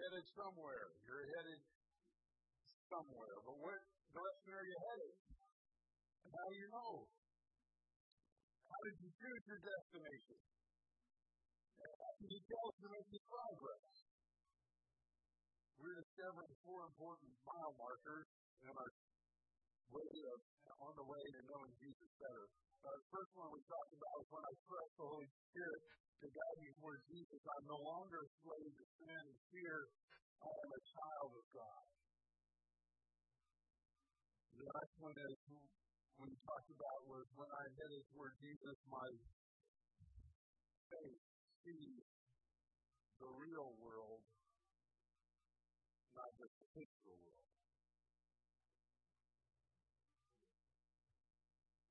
headed somewhere. You're headed somewhere. But what direction are you headed? And how do you know? How did you choose your destination? How can you tell if you're making progress? We're discovering four important mile markers in our way of, on the way to knowing Jesus better. Uh, the first one we talked about was when I trust the Holy Spirit to me towards Jesus. I'm no longer a slave to sin and fear. I am a child of God. The next one is we talked about was when I headed toward Jesus, my faith sees the real world, not just the physical world.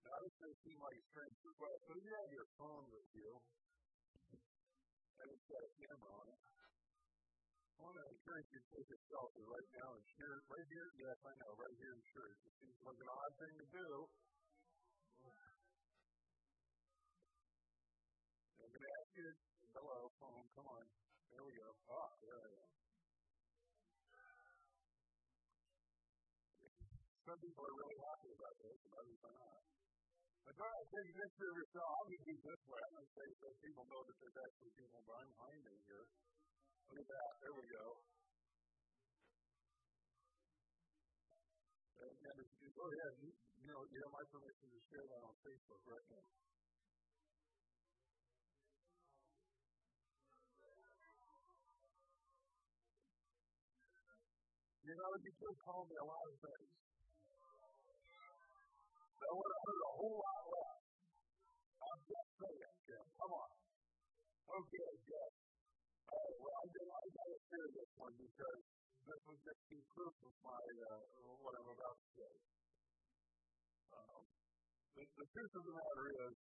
Now, this may seem like a strange request, but you have your phone with you, it's got a camera on it, I want to encourage you to take a selfie right now and share it right here. Yes, I know, right here in church. It seems like an odd thing to do. I'm going to ask you, hello, phone, come on. There we go. Ah, there I am. Some people are really happy about this, and others are not. But to a picture of yourself. I'm going to this way. I'm going to say so people know that there's actually people behind me here. Look at that. There we go. And, and if you oh, go ahead, you, you know, you have my permission to share that on Facebook right now. You know, could call me a lot of things. I would have heard a whole lot Okay, Jeff. Uh, well, I did I got to share this one because this was just the proof of my uh, what I'm about to say. Um, the, the truth of the matter is,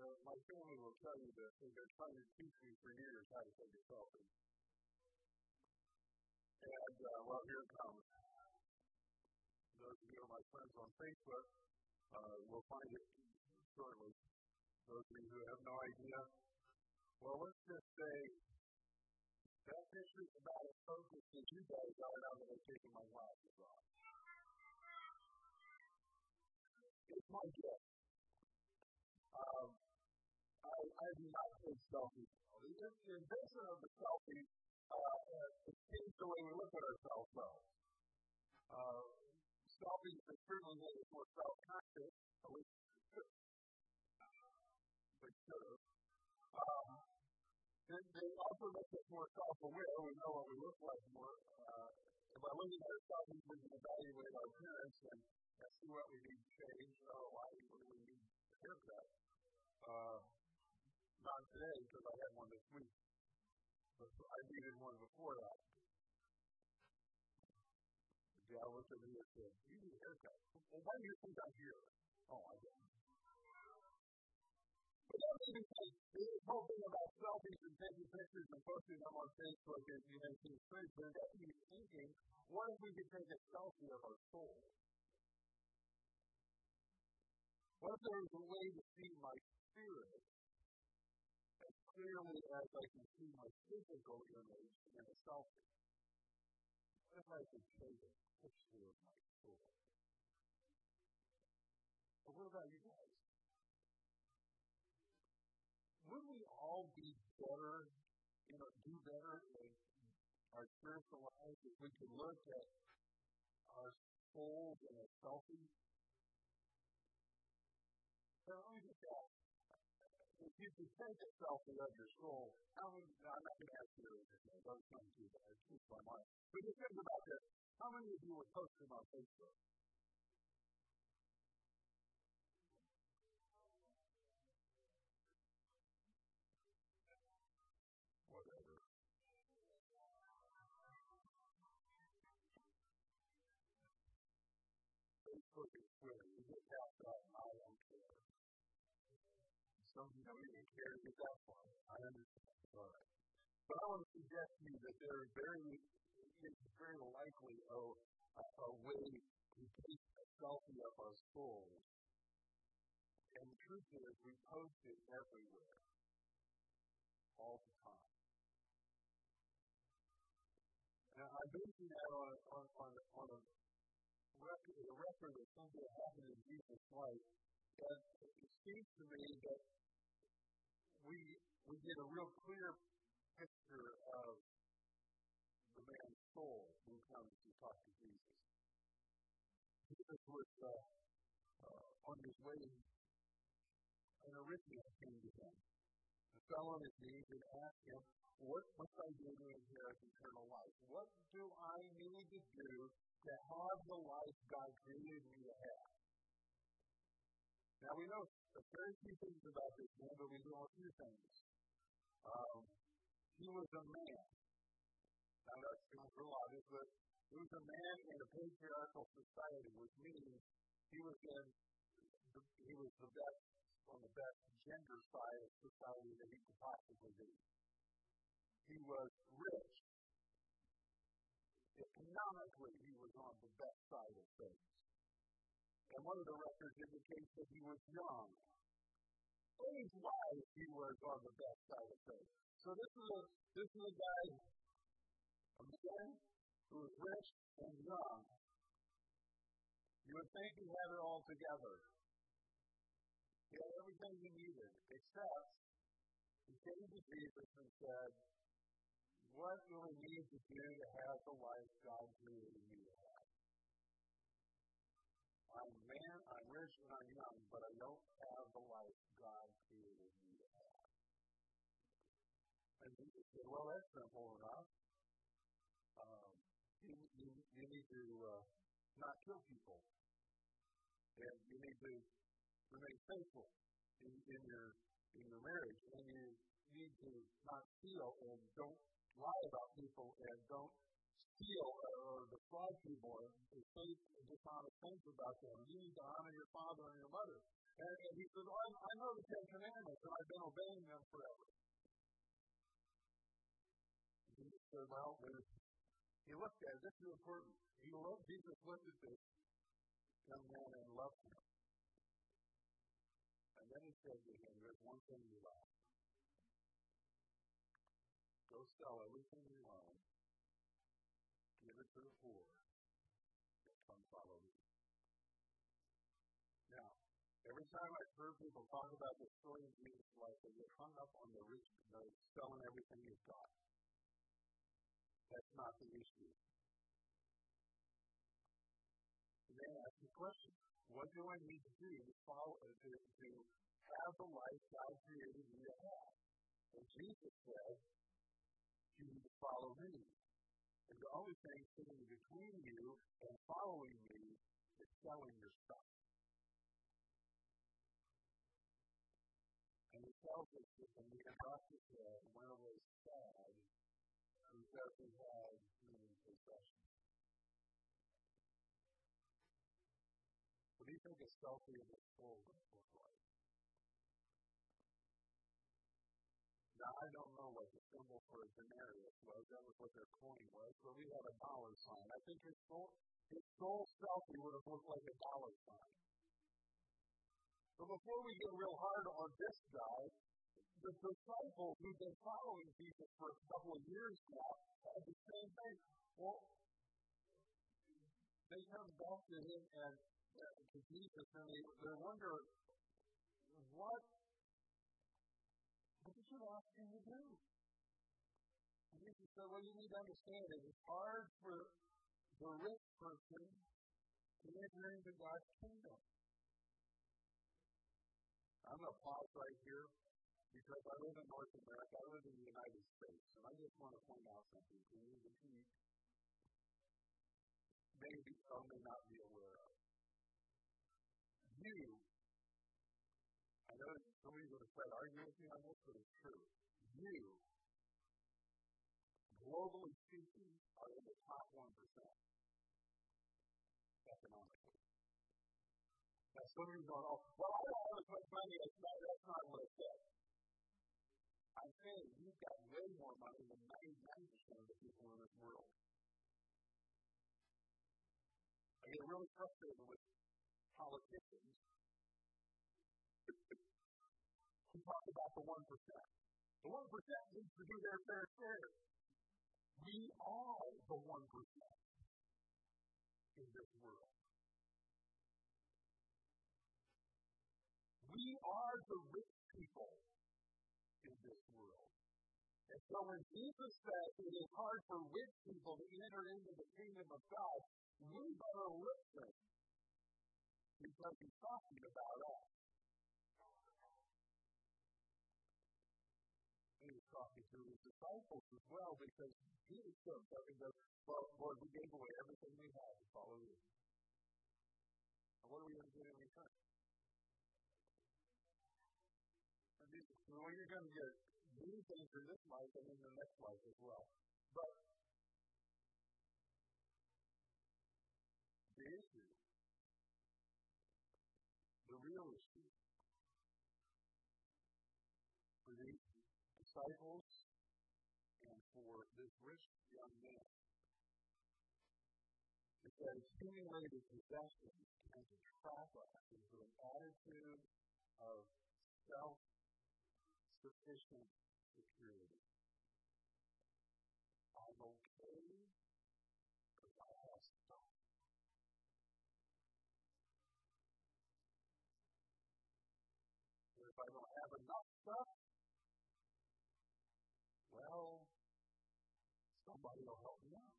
uh, my family will tell you this. They've been trying to teach me for years how to take a selfie. And, uh, well, here it comes. Those of you my friends on Facebook uh, will find it shortly. Those of you who have no idea, well, let's just say that picture is about as focused as you guys are now that I've taken my glasses off. It's my gift. Um, I, I do not take selfies. The, the invention of the selfie uh, it changed the way we look at ourselves, though. Uh, selfies have certainly made us more self-conscious, at least they should have. Um, they, they also make us more self-aware. We know what we look like more. Uh, by looking at ourselves, we can evaluate our appearance and, see what we need to change. Oh, do we need a haircut? Uh, not today, because I had one this week. But I needed one before that. The gal looked at me and said, You need a haircut. Well, why do you think I'm here? Oh, I don't. That made me think, whole thing about selfies and taking pictures and posting them on Facebook and you know, these things, but it got thinking, what if we could take a selfie of our soul? What if there was a way to see my spirit as clearly as I can see my physical image in a selfie? What if I could take a picture of my soul? But what about you guys? Would we all be better, you know, do better in our spiritual lives if we could look at our souls in a selfie? Now, let me just ask. If you could take a selfie of your soul, how many, I'm not going to ask you this, those come to you, but it's my mind. But just think about this. How many of you would post them on Facebook? Is Twitter. You get that, and I don't care. Some of you don't care to get that far. I understand. All right. But I want to suggest to you that there is very, it's very likely a, a, a way to take a selfie of our souls. And the truth is, we post it everywhere, all the time. I'm basing that on on, on, on a record, a record of something that happened in Jesus' life. And it seems to me that we we get a real clear picture of the man's soul he comes to talk to Jesus. Jesus was uh, uh, on his way, and a came to him fell on his knees and asked him, What must I do to inherit eternal life? What do I need to do to have the life God created me to have? Now we know a very few things about this man, but we know a few things. Um, he was a man. Now that sounds real obvious, but he was a man in a patriarchal society, which means he was in he was the best on the best gender side of society that he could possibly be. He was rich. Economically, he was on the best side of things. And one of the records indicates that he was young. Age wise, he was on the best side of things. So this is a this is a guy, a man who was rich and young. You would think he had it all together. He had everything he needed, except he came to Jesus and said, What do I need to do to have the life God created me to have? I'm man, I'm rich, and I'm young, but I don't have the life God created me to have. And Jesus said, Well, that's simple enough. Um, you, you, you need to uh, not kill people. And you need to remain faithful in, in your in your marriage, and you need to not steal and don't lie about people and don't steal or defraud people or say dishonest things about them. You need to honor your father and your mother. And, and he says, well, I, I know the Ten Commandments, and I've been obeying them forever. he said, well, he looked at it. This is important. He looked, Jesus looked at this young man and loved him. Then he said to him, There's one thing you lack. Go sell everything you own, give it to the poor, and come follow me. Now, every time I've heard people talk about the story of Jesus' life, they get hung up on the rich, the selling everything he's got. That's not the issue. And then ask the question what do I need to do to follow to, to have the life God created me to have? And Jesus said, You need to follow me. And the only thing sitting between you and following me is selling your stuff. And he tells us that the man off his head went away sad because he had many possessions. What do you think a selfie of the soul would look like? Now, I don't know what the symbol for a denarius was. That was what their coin was. But we had a dollar sign. I think his soul, his soul selfie would have looked like a dollar sign. But before we get real hard on this guy, the disciples who've been following Jesus for a couple of years now had the same thing. Well, they come back to him and to Jesus and they, they wonder, what, what did you ask him to do? And Jesus said, well, you need to understand is hard for the rich person to enter into God's kingdom. I'm going to pause right here because I live in North America. I live in the United States. And I just want to point out something to you that you maybe or may not be aware of you, try to argue with me on this, but it's true. You, globally speaking, are in the top 1% economically. Now, somebody's going, oh, well, I don't have as much money. That's not, that's not what it said. I'm saying you've got way more money than 99% of the people in this world. I get really frustrated with politicians who talk about the 1%. The 1% needs to do their fair share. We all the 1% in this world. We are the rich people in this world. And so when Jesus says it is hard for rich people to enter into the kingdom of God, we better listen because he's talking about us. Talking to his disciples as well because he was still talking about, well, Lord, we gave away everything we had to follow you. And what are we going to do in return? Well, you're going to get many things in this life and in the next life as well. But the issue, the real issue, for these disciples and for this rich young man is that accumulated possessions can trap us into an attitude of self sufficient security. I'm okay because I have stuff. If I don't have enough stuff, well, somebody will help me out.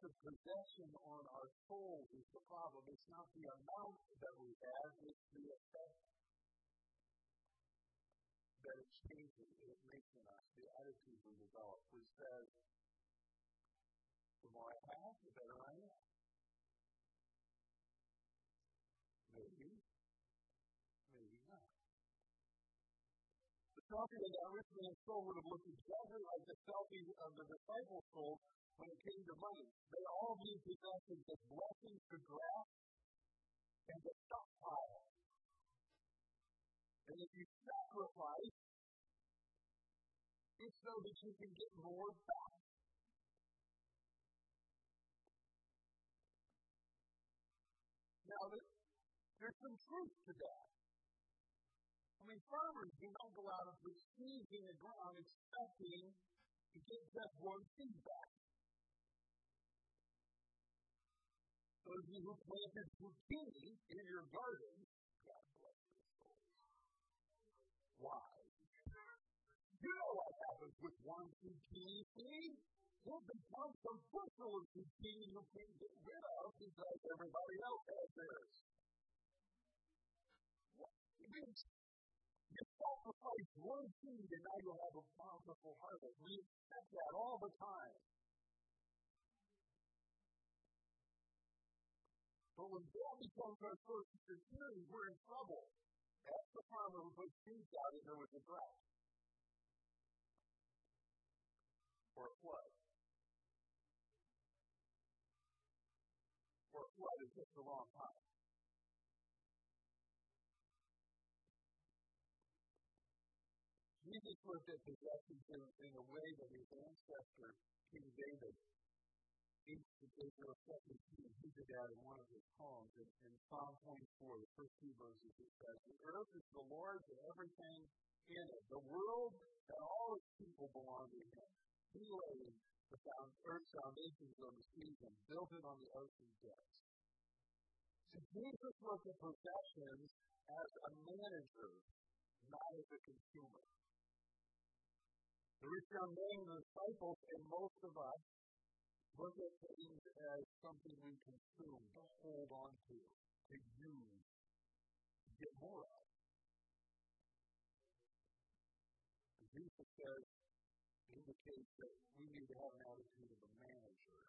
Of possession on our soul is the problem. It's not the amount that we have, it's the effect that it changes, that it makes in us, the attitude we develop, which says, the more I have, the better I am. Maybe, maybe not. The selfie of that rich man's soul would have looked exactly like the selfie of the disciples' soul when it came to money. They all viewed possessions as blessings to grasp and to stockpile. And if you sacrifice, it's so that you can get more back. Now, there's some truth to that. Mean, farmers do not go out put seeds in the ground expecting to get just one seed back. Those of you who planted zucchini in your garden, God bless your souls. Why? You know what happens with one zucchini seed? It becomes a bushel of zucchini you can't get rid of because everybody else has theirs. You sacrifice one seed and now you'll have a bountiful harvest. We expect that all the time. But when God becomes our of security, we're in trouble. That's the farmer who put seeds out and there was a drought. Or a flood. Or a flood is just the wrong time. Jesus looked at possessions in, in a way that his ancestor, King David, Israel second king, he did that in one of his poems. In, in Psalm 24, the first two verses, it says, The earth is the Lord's and everything in it. The world and all its people belong to him. He laid the found, earth's foundations on the seas and built it on the ocean depths. So Jesus looked at possessions as a manager, not as a consumer. The rich young man the disciples, and most of us, look at things as something we consume, to hold on to, to use, to get more of. Jesus says, indicates that we need to have an attitude of a manager.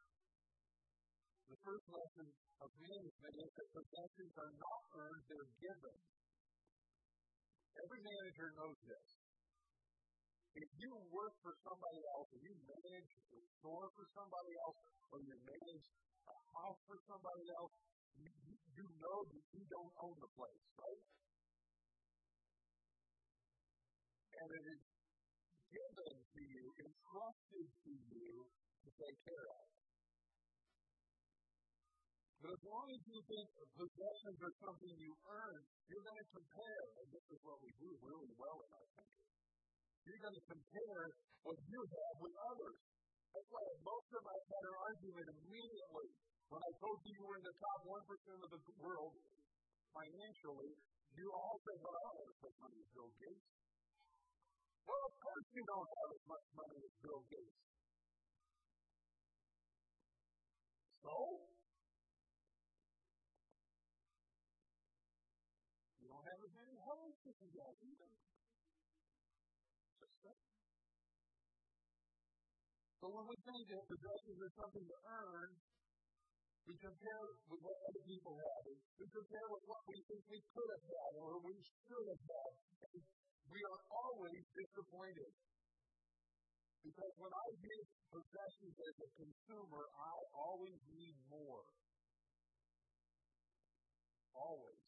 The first lesson of management is that possessions are not earned, they're given. Every manager knows this. If you work for somebody else, or you manage a store for somebody else, or you manage a house for somebody else, you, you know that you don't own the place, right? And it is given to you, entrusted to you to take care of. But as long as you think possessions are something you earn, you're going to compare. And this is what we do really well in our country. You're going to compare what you have with others. That's why most of us had an argument immediately when I told you you were in the top 1% of the world financially. You all said, well, I don't have as much money as Bill Gates. Well, of course you don't have as much money as Bill Gates. So, you don't have as many homes as he does either. Just so. So when we think that possessions are something to earn, we compare with what other people have. We compare with what we think we could have had or we should have had. We are always disappointed. Because when I get possessions as a consumer, I always need more. Always.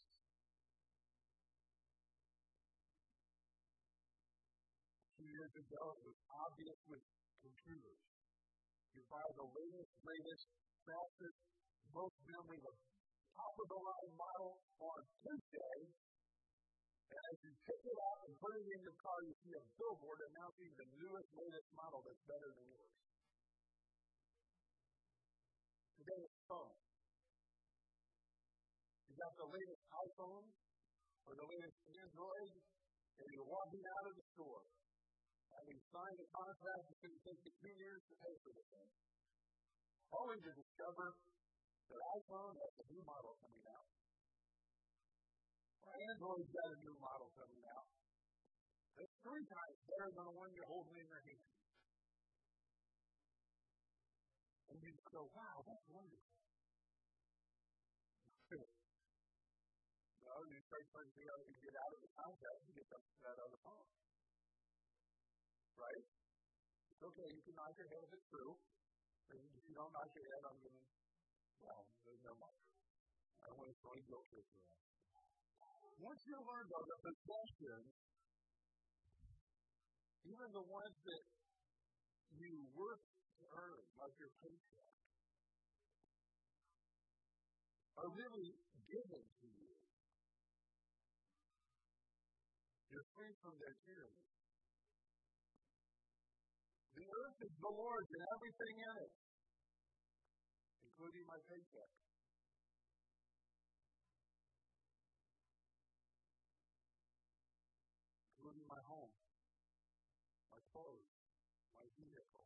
Few years ago, it was obvious with computers. You buy the latest, greatest, fastest, most memory, the top of the line model on Tuesday, and as you pick it up and put it in your car, you see a billboard announcing the newest, latest model that's better than yours. Today it's phone. You got the latest iPhone or the latest Android, and you're walking out of the store. Having signed a contract, it's going to take you two years to pay for the thing. Only to discover that iPhone has a new model coming out. Or Android's got a new model coming out. It's three times better than the one you're holding in your hand. And you go, wow, that's wonderful. well, you start trying to to get out of the contract and get that other phone. Right? It's okay, you can knock your head if it's true. And if you don't knock your head, I'm going to, well, there's no more. I don't want to throw guilt trips around. Once you learn about the possessions, even the ones that you work to earn, like your paycheck, are really given to you. You're free from their tyranny. The earth is the Lord's and everything in it, including my paycheck. Including my home, my clothes, my vehicle.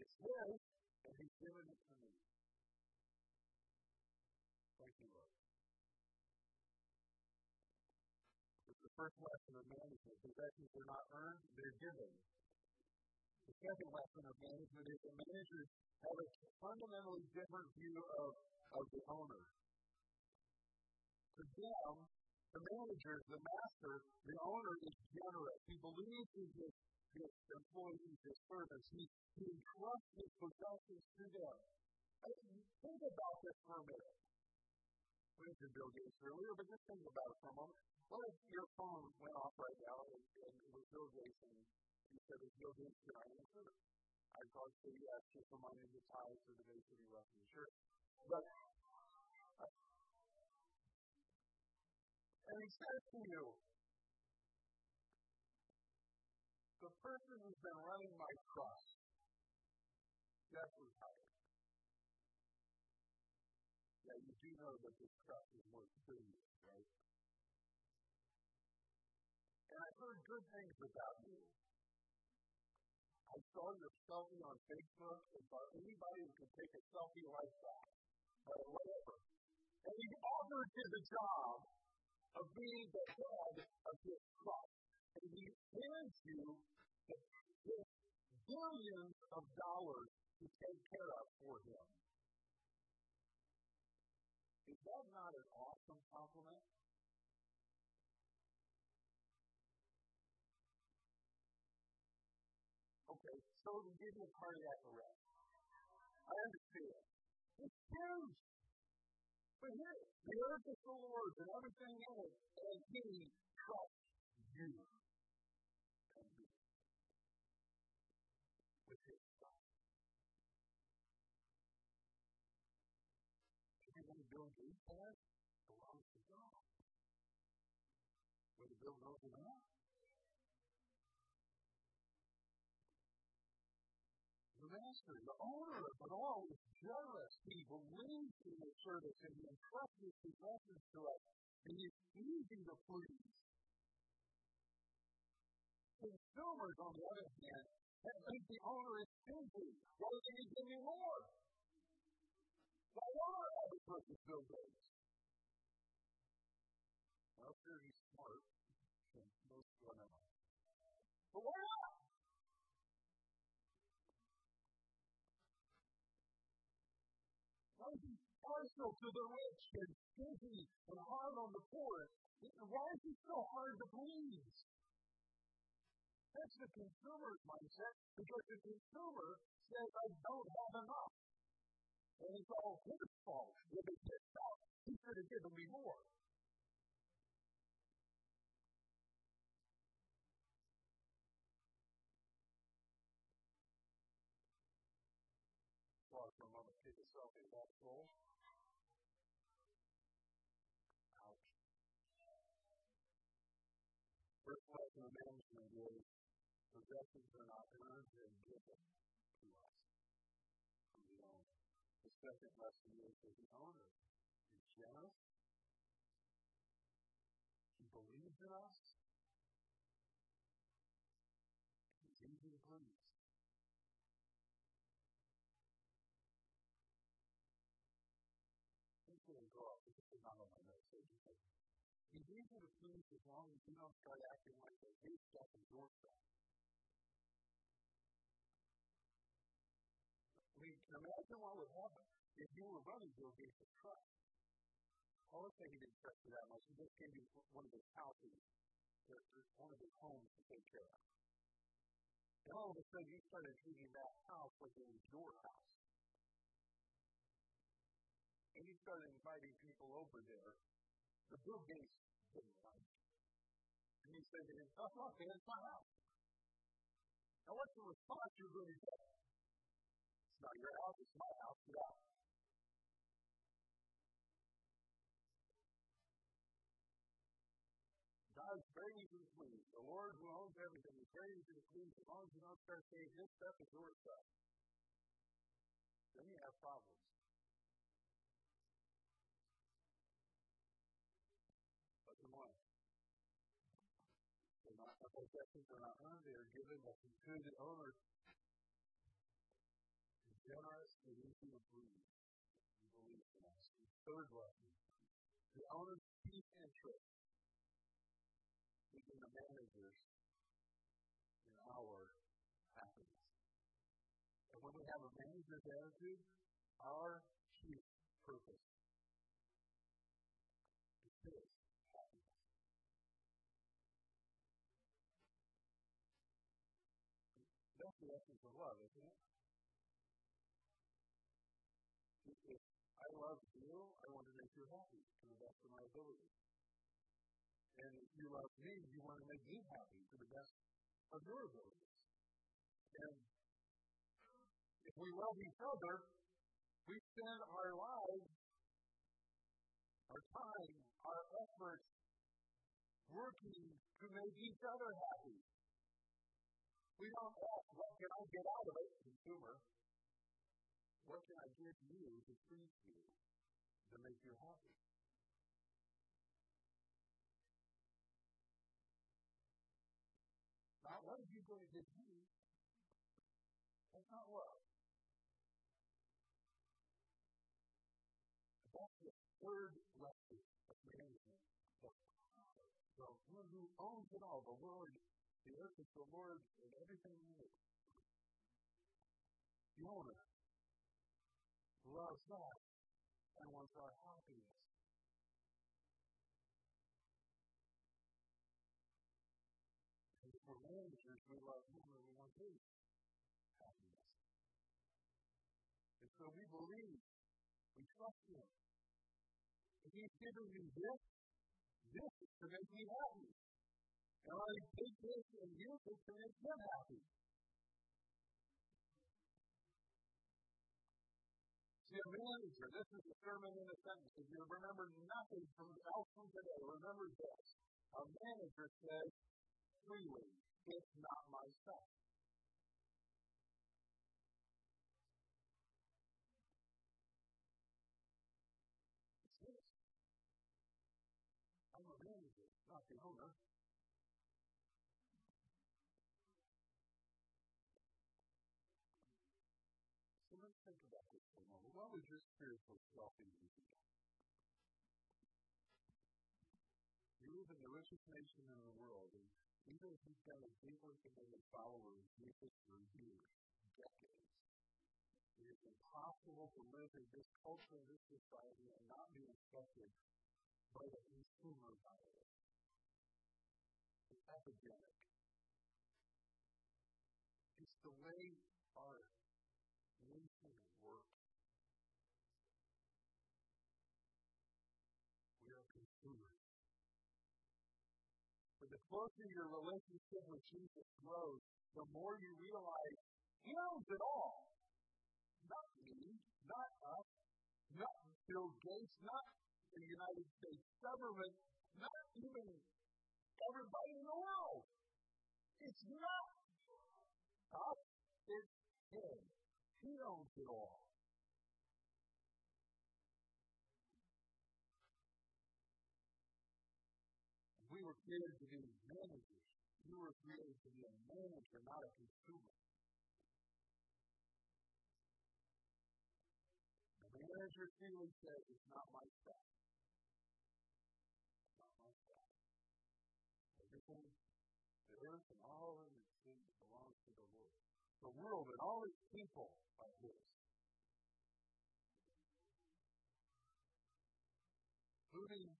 It's His, and He's given it to first lesson of management. Possessions are not earned, they're given. The second lesson of management is that managers have a fundamentally different view of, of the owner. To them, the manager, the master, the owner is generous. He believes in his, his employees, his servants. He, he entrusts his possessions to them. think about this for a minute. We mentioned Bill Gates earlier, but just think about it for a moment. What if your phone went off right now and, it was Bill Gates and you said, it's Bill Gates, can I answer it? I'd probably say yes, just name is tied to the of your left insurance. But, uh, and he says to you, the person who's been running my trust, Jeff retired. Yeah, you do know that this trust is worth billions, right? And I've heard good things about you. I saw your selfie on Facebook and thought anybody who can take a selfie like that, or whatever. And he offered you the job of being the head of his trust. And he hands you billions of dollars to take care of for him. Is that not an awesome compliment? okay, so it'll give me cardiac arrest. I understand. It's huge. But here, the earth is the Lord's and everything in it, and He trusts you. And me. With His you're to build Jerusalem, belongs to God. Whether build over or not, master, the owner of it all, is jealous. He believes in the service and he entrusts his possessions to us. And he's easy to please. Consumers, on the other hand, think the owner is stingy. Why didn't he give me more? Why don't I have a purchase Bill Well, sure, he's smart. Most of them are. But why not? He to the rich and stingy and hard on the poor? Why is he so hard to please? That's the consumer's mindset because the consumer says, I don't have enough. And it's all his fault. If it gets out, he should have given me more. Pause for a moment, take a selfie. That's full. Is possessions are not earned, they're given to us from the owner. The second lesson is that the owner is generous, he believes in us, he's easy to please. This is go up. This is not on my notes. He's easy to please as long as you don't start acting like the his stuff is your stuff. mean, imagine what would happen if you were running Bill Gates' truck. Well, let's say he didn't trust you that much. He just gave you one of his houses, one of his homes to take care of. And all of a sudden, you started treating that house like it was your house. And you started inviting people over there. The Bill Gates didn't like And he said to him, oh, look, it's my house. Now, what's the response you're going to get? not your house, it's my house. Get out. God is very easy to please. The Lord who owns everything is very easy to please as long as you don't start saying his stuff is your stuff. Then you have problems. But come on. Possessions are not earned, they are given by the owner generous and easy to breathe. We believe in us. Third lesson. The owner's chief interest is in the managers in our happiness. And when we have a manager's attitude, our chief purpose is his happiness. That's the essence of love, isn't it? I love you, I want to make you happy to the best of my ability. And if you love me, you want to make me happy to the best of your abilities. And if we love each other, we spend our lives, our time, our efforts working to make each other happy. We don't ask, what can I get out of it, consumer? What can I give you to please you, to make you happy? Not what are you going to give me? That's not love. That's the third lesson of management. The one who owns it all, the Lord, the earth is the Lord and everything in it. Owner loves us and wants our happiness. And for managers, we love him and we want his happiness. And so we believe, we trust him. If he's given me this, this is to make me happy. And I take this and use it to make him happy. See, a manager, this is a sermon in a sentence. If you remember nothing from else from today, remember this. A manager says freely, it's not my stuff. I'm a manager, not the owner. So let's think about this was your spiritual self-image? You live in the richest nation in the world, and even if you've got a deeply committed follower of Jesus for years, decades, it is impossible to live in this culture this society and not be affected by the consumer virus. It's epidemic. It's the way closer your relationship with Jesus grows, the more you realize He owns it all. Not me, not us, not Bill Gates, not the United States government, not even everybody in the world. It's not us, it's Him. He owns it all. We were created to be were created to be a manager, not a consumer. The manager truly says, it's not my stuff. everything, the earth and all of its things belongs to the Lord. The world and all its people are His. Consumer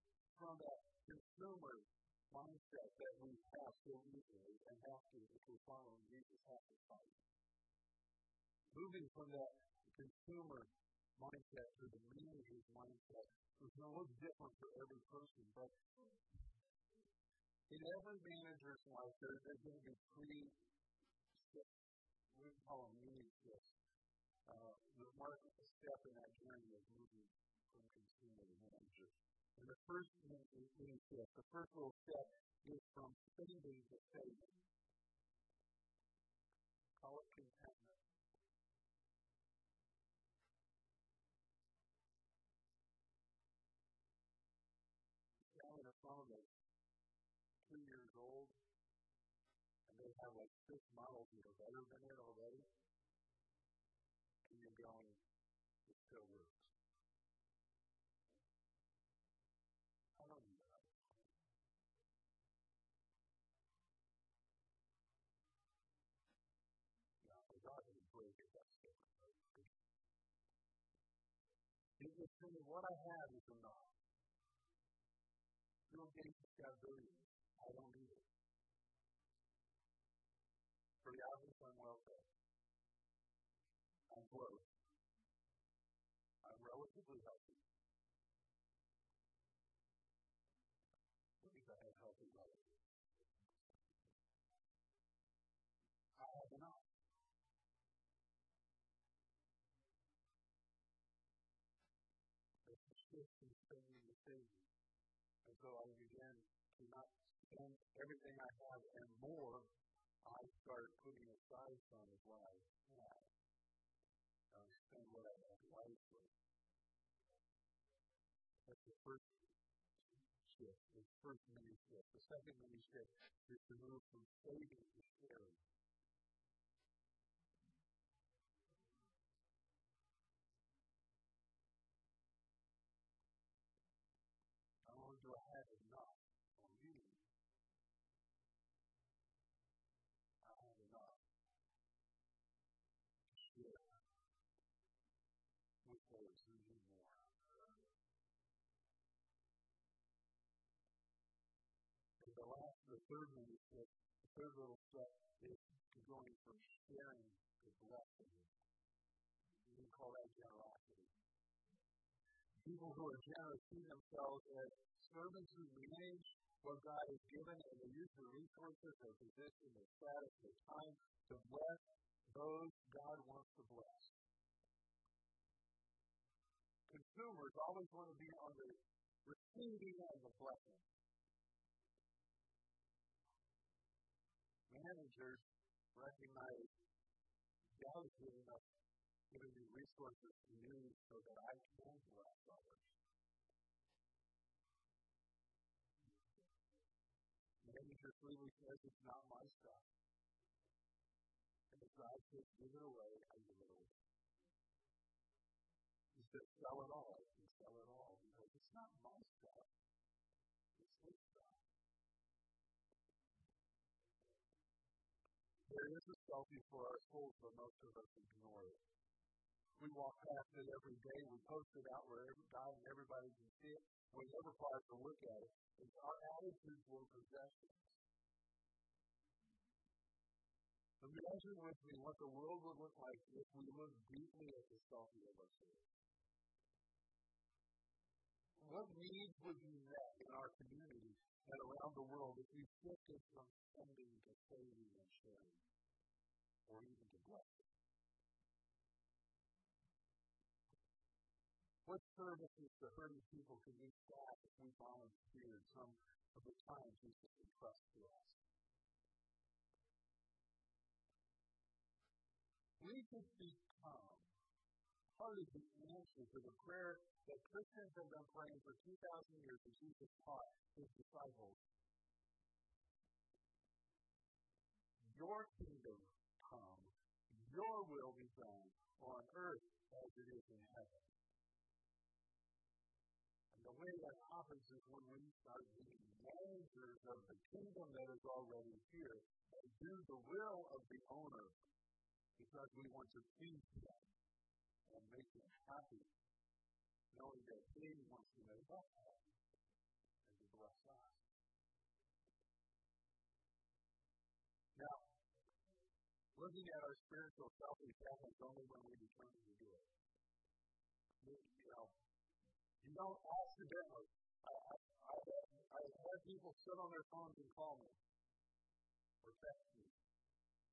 mindset that we have so easily and have to, if we're following Jesus, have to fight. Moving from that consumer mindset to the manager's mindset is going to look different for every person, but in every manager's life, there, there's going to be three. We call them mini steps. Uh, the mark step in that journey of moving from consumer to manager. And the first step, the first little step is from spending to saving. Call it contentment. Down in the phone that two years old, and they have like six models that are better than it already, Was saying, what I have is enough. Bill Gates has got billions. I don't need it. For the average, I'm well fed. I'm close. I'm relatively healthy. What if I have healthy relatives? I have enough. It's a shift in spending the savings. And so I began to not spend everything I have and more, I start putting aside some of what I have. I spend what I have wisely. That's the first shift, the first mini shift. The second mini shift is to move from saving to third one the third little step is going from sharing to blessing. We call that generosity. People who are generous see themselves as servants who manage what God has given and they use the resources, their position, their status, their time to bless those God wants to bless. consumers always want to be on the receiving end of blessing. Managers recognize God is giving giving me resources to use so that I can bless others. Manager freely says it's not my stuff. And if God says give it away, I give it away. He says sell it all, I can sell it all because it's not my stuff. It's his stuff. There is a selfie for our souls, but most of us ignore it. We walk past it every day. We post it out where every guy and everybody can see it. We never pause to look at it. It's our attitudes were possessions. Imagine with me what the world would look like if we looked deeply at the selfie of ourselves. What needs would be met in our community and around the world if we shifted from spending to saving and sharing, or even blessing? What services to hurting people can we staff if we volunteered some of the time Jesus entrust to us? We could become part of the answer to the prayer that Christians have been praying for 2,000 years as Jesus taught his disciples. Your kingdom your will be done on earth as it is in heaven. And the way that happens is when we start being managers of the kingdom that is already here and do the will of the owner because we want to please them and make them happy knowing that He wants to make us happy and to bless us. Looking at our spiritual selfish happens only when we determine to do it. You, you know, you don't accidentally. I, I've had people sit on their phones and call me or text me.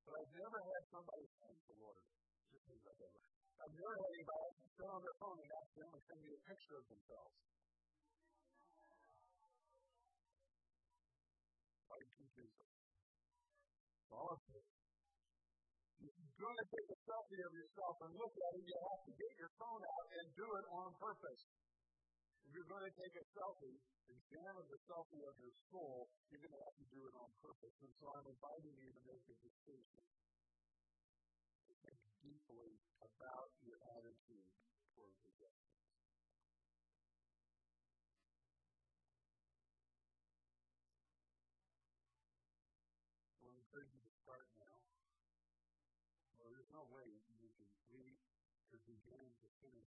But I've never had somebody thank the Lord. I've. Never had anybody sit on their phone and to send me a picture of themselves. Confuse them? All of it. Going to take a selfie of yourself and look at it, you have to get your phone out and do it on purpose. If you're going to take a selfie, examine the selfie of your soul, you're going to have to do it on purpose. And so I'm inviting you to make a decision deeply about your attitude toward possessions. Well, I encourage you to start now. Well, there's no way you can complete or begin to finish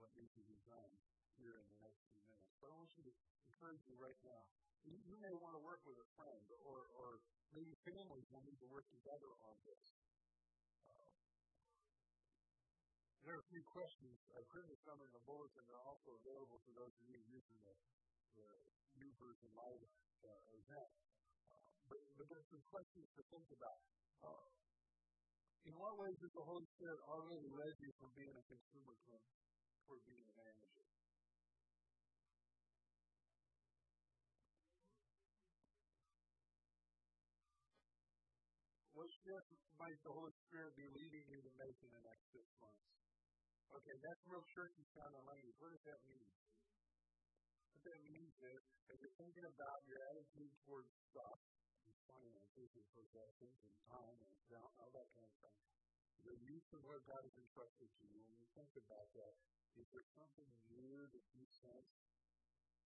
what needs to be done here in the next few minutes. But I want you to encourage you right now. You, may want to work with a friend, or, or maybe families will need to work together on this. There are a few questions. I've printed some in the bulletin. They're also available for those of you using the, the new version live uh, event. Uh, but, but there's some questions to think about. Uh, in what ways has the Holy Spirit already led you from being a consumer to toward being a manager? What shift might the Holy Spirit be leading you to make in the next six months? Okay, that's real churchy sounding language. What does that mean? What that means is, if you're thinking about your attitude towards stuff, and finances possessions and time and all that kind of stuff, the use of what God has entrusted to you, when you think about that, is there something new that you sense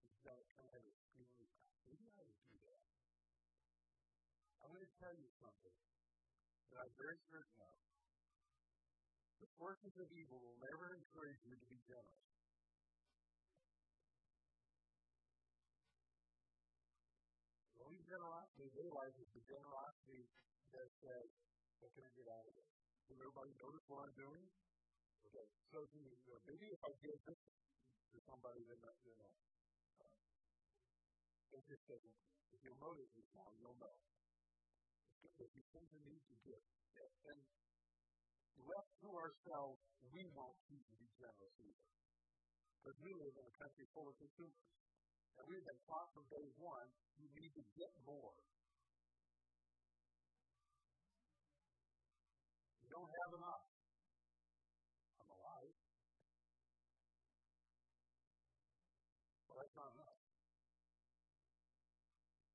is that kind of feeling, maybe I would do that. I'm going to tell you something that I'm very certain of. The forces of evil will never encourage you to be generous. The only they like the generosity that says, what can I get out of it? Will everybody notice what I'm doing? Okay, so you know, maybe if I give this to somebody, then, you know, uh, it just doesn't, if your motive is wrong, you'll know. If you think you need to give, and left to ourselves, we won't be generous either. Because we live in a country full of consumers. And we've been taught from day one, you need to get more. You don't have enough. I'm alive. But that's not enough.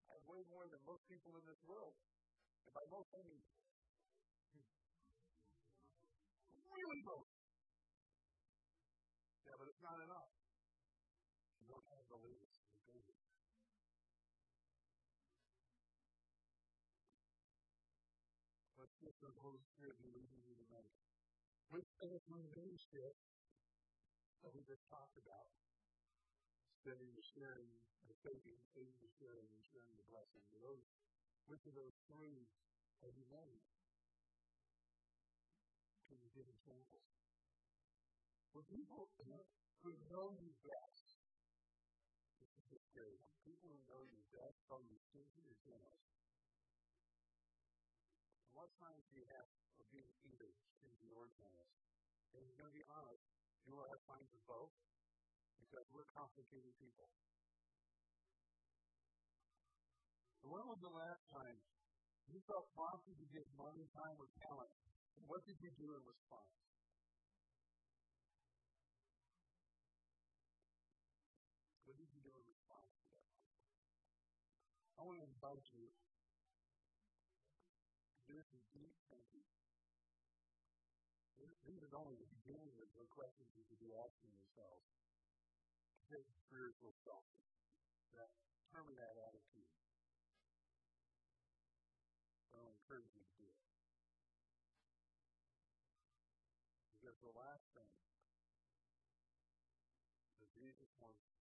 I have way more than most people in this world. And by most, I mean really most. Yeah, but it's not enough. You don't have the latest and greatest. Let's the Holy Spirit be leading you tonight. Which is my leadership that we just talked about. Spending the sharing, the saving, saving the sharing, and sharing the blessing. Those, which of those three have you made? Can you give examples? For people who know you best, this is the scary one. People who know you best from the Signs do you have of being either stingy or generous? And you're going to be honest, you will have signs of both because we're complicated people. So when was the last time you felt prompted to give money, time, or talent? What did you do in response? What did you do in response to that? I want to invite you to do These are only the beginning of the questions you should be asking yourselves. Take spiritual self. That determine that attitude. I'll encourage you to do it. Because the last thing that Jesus wants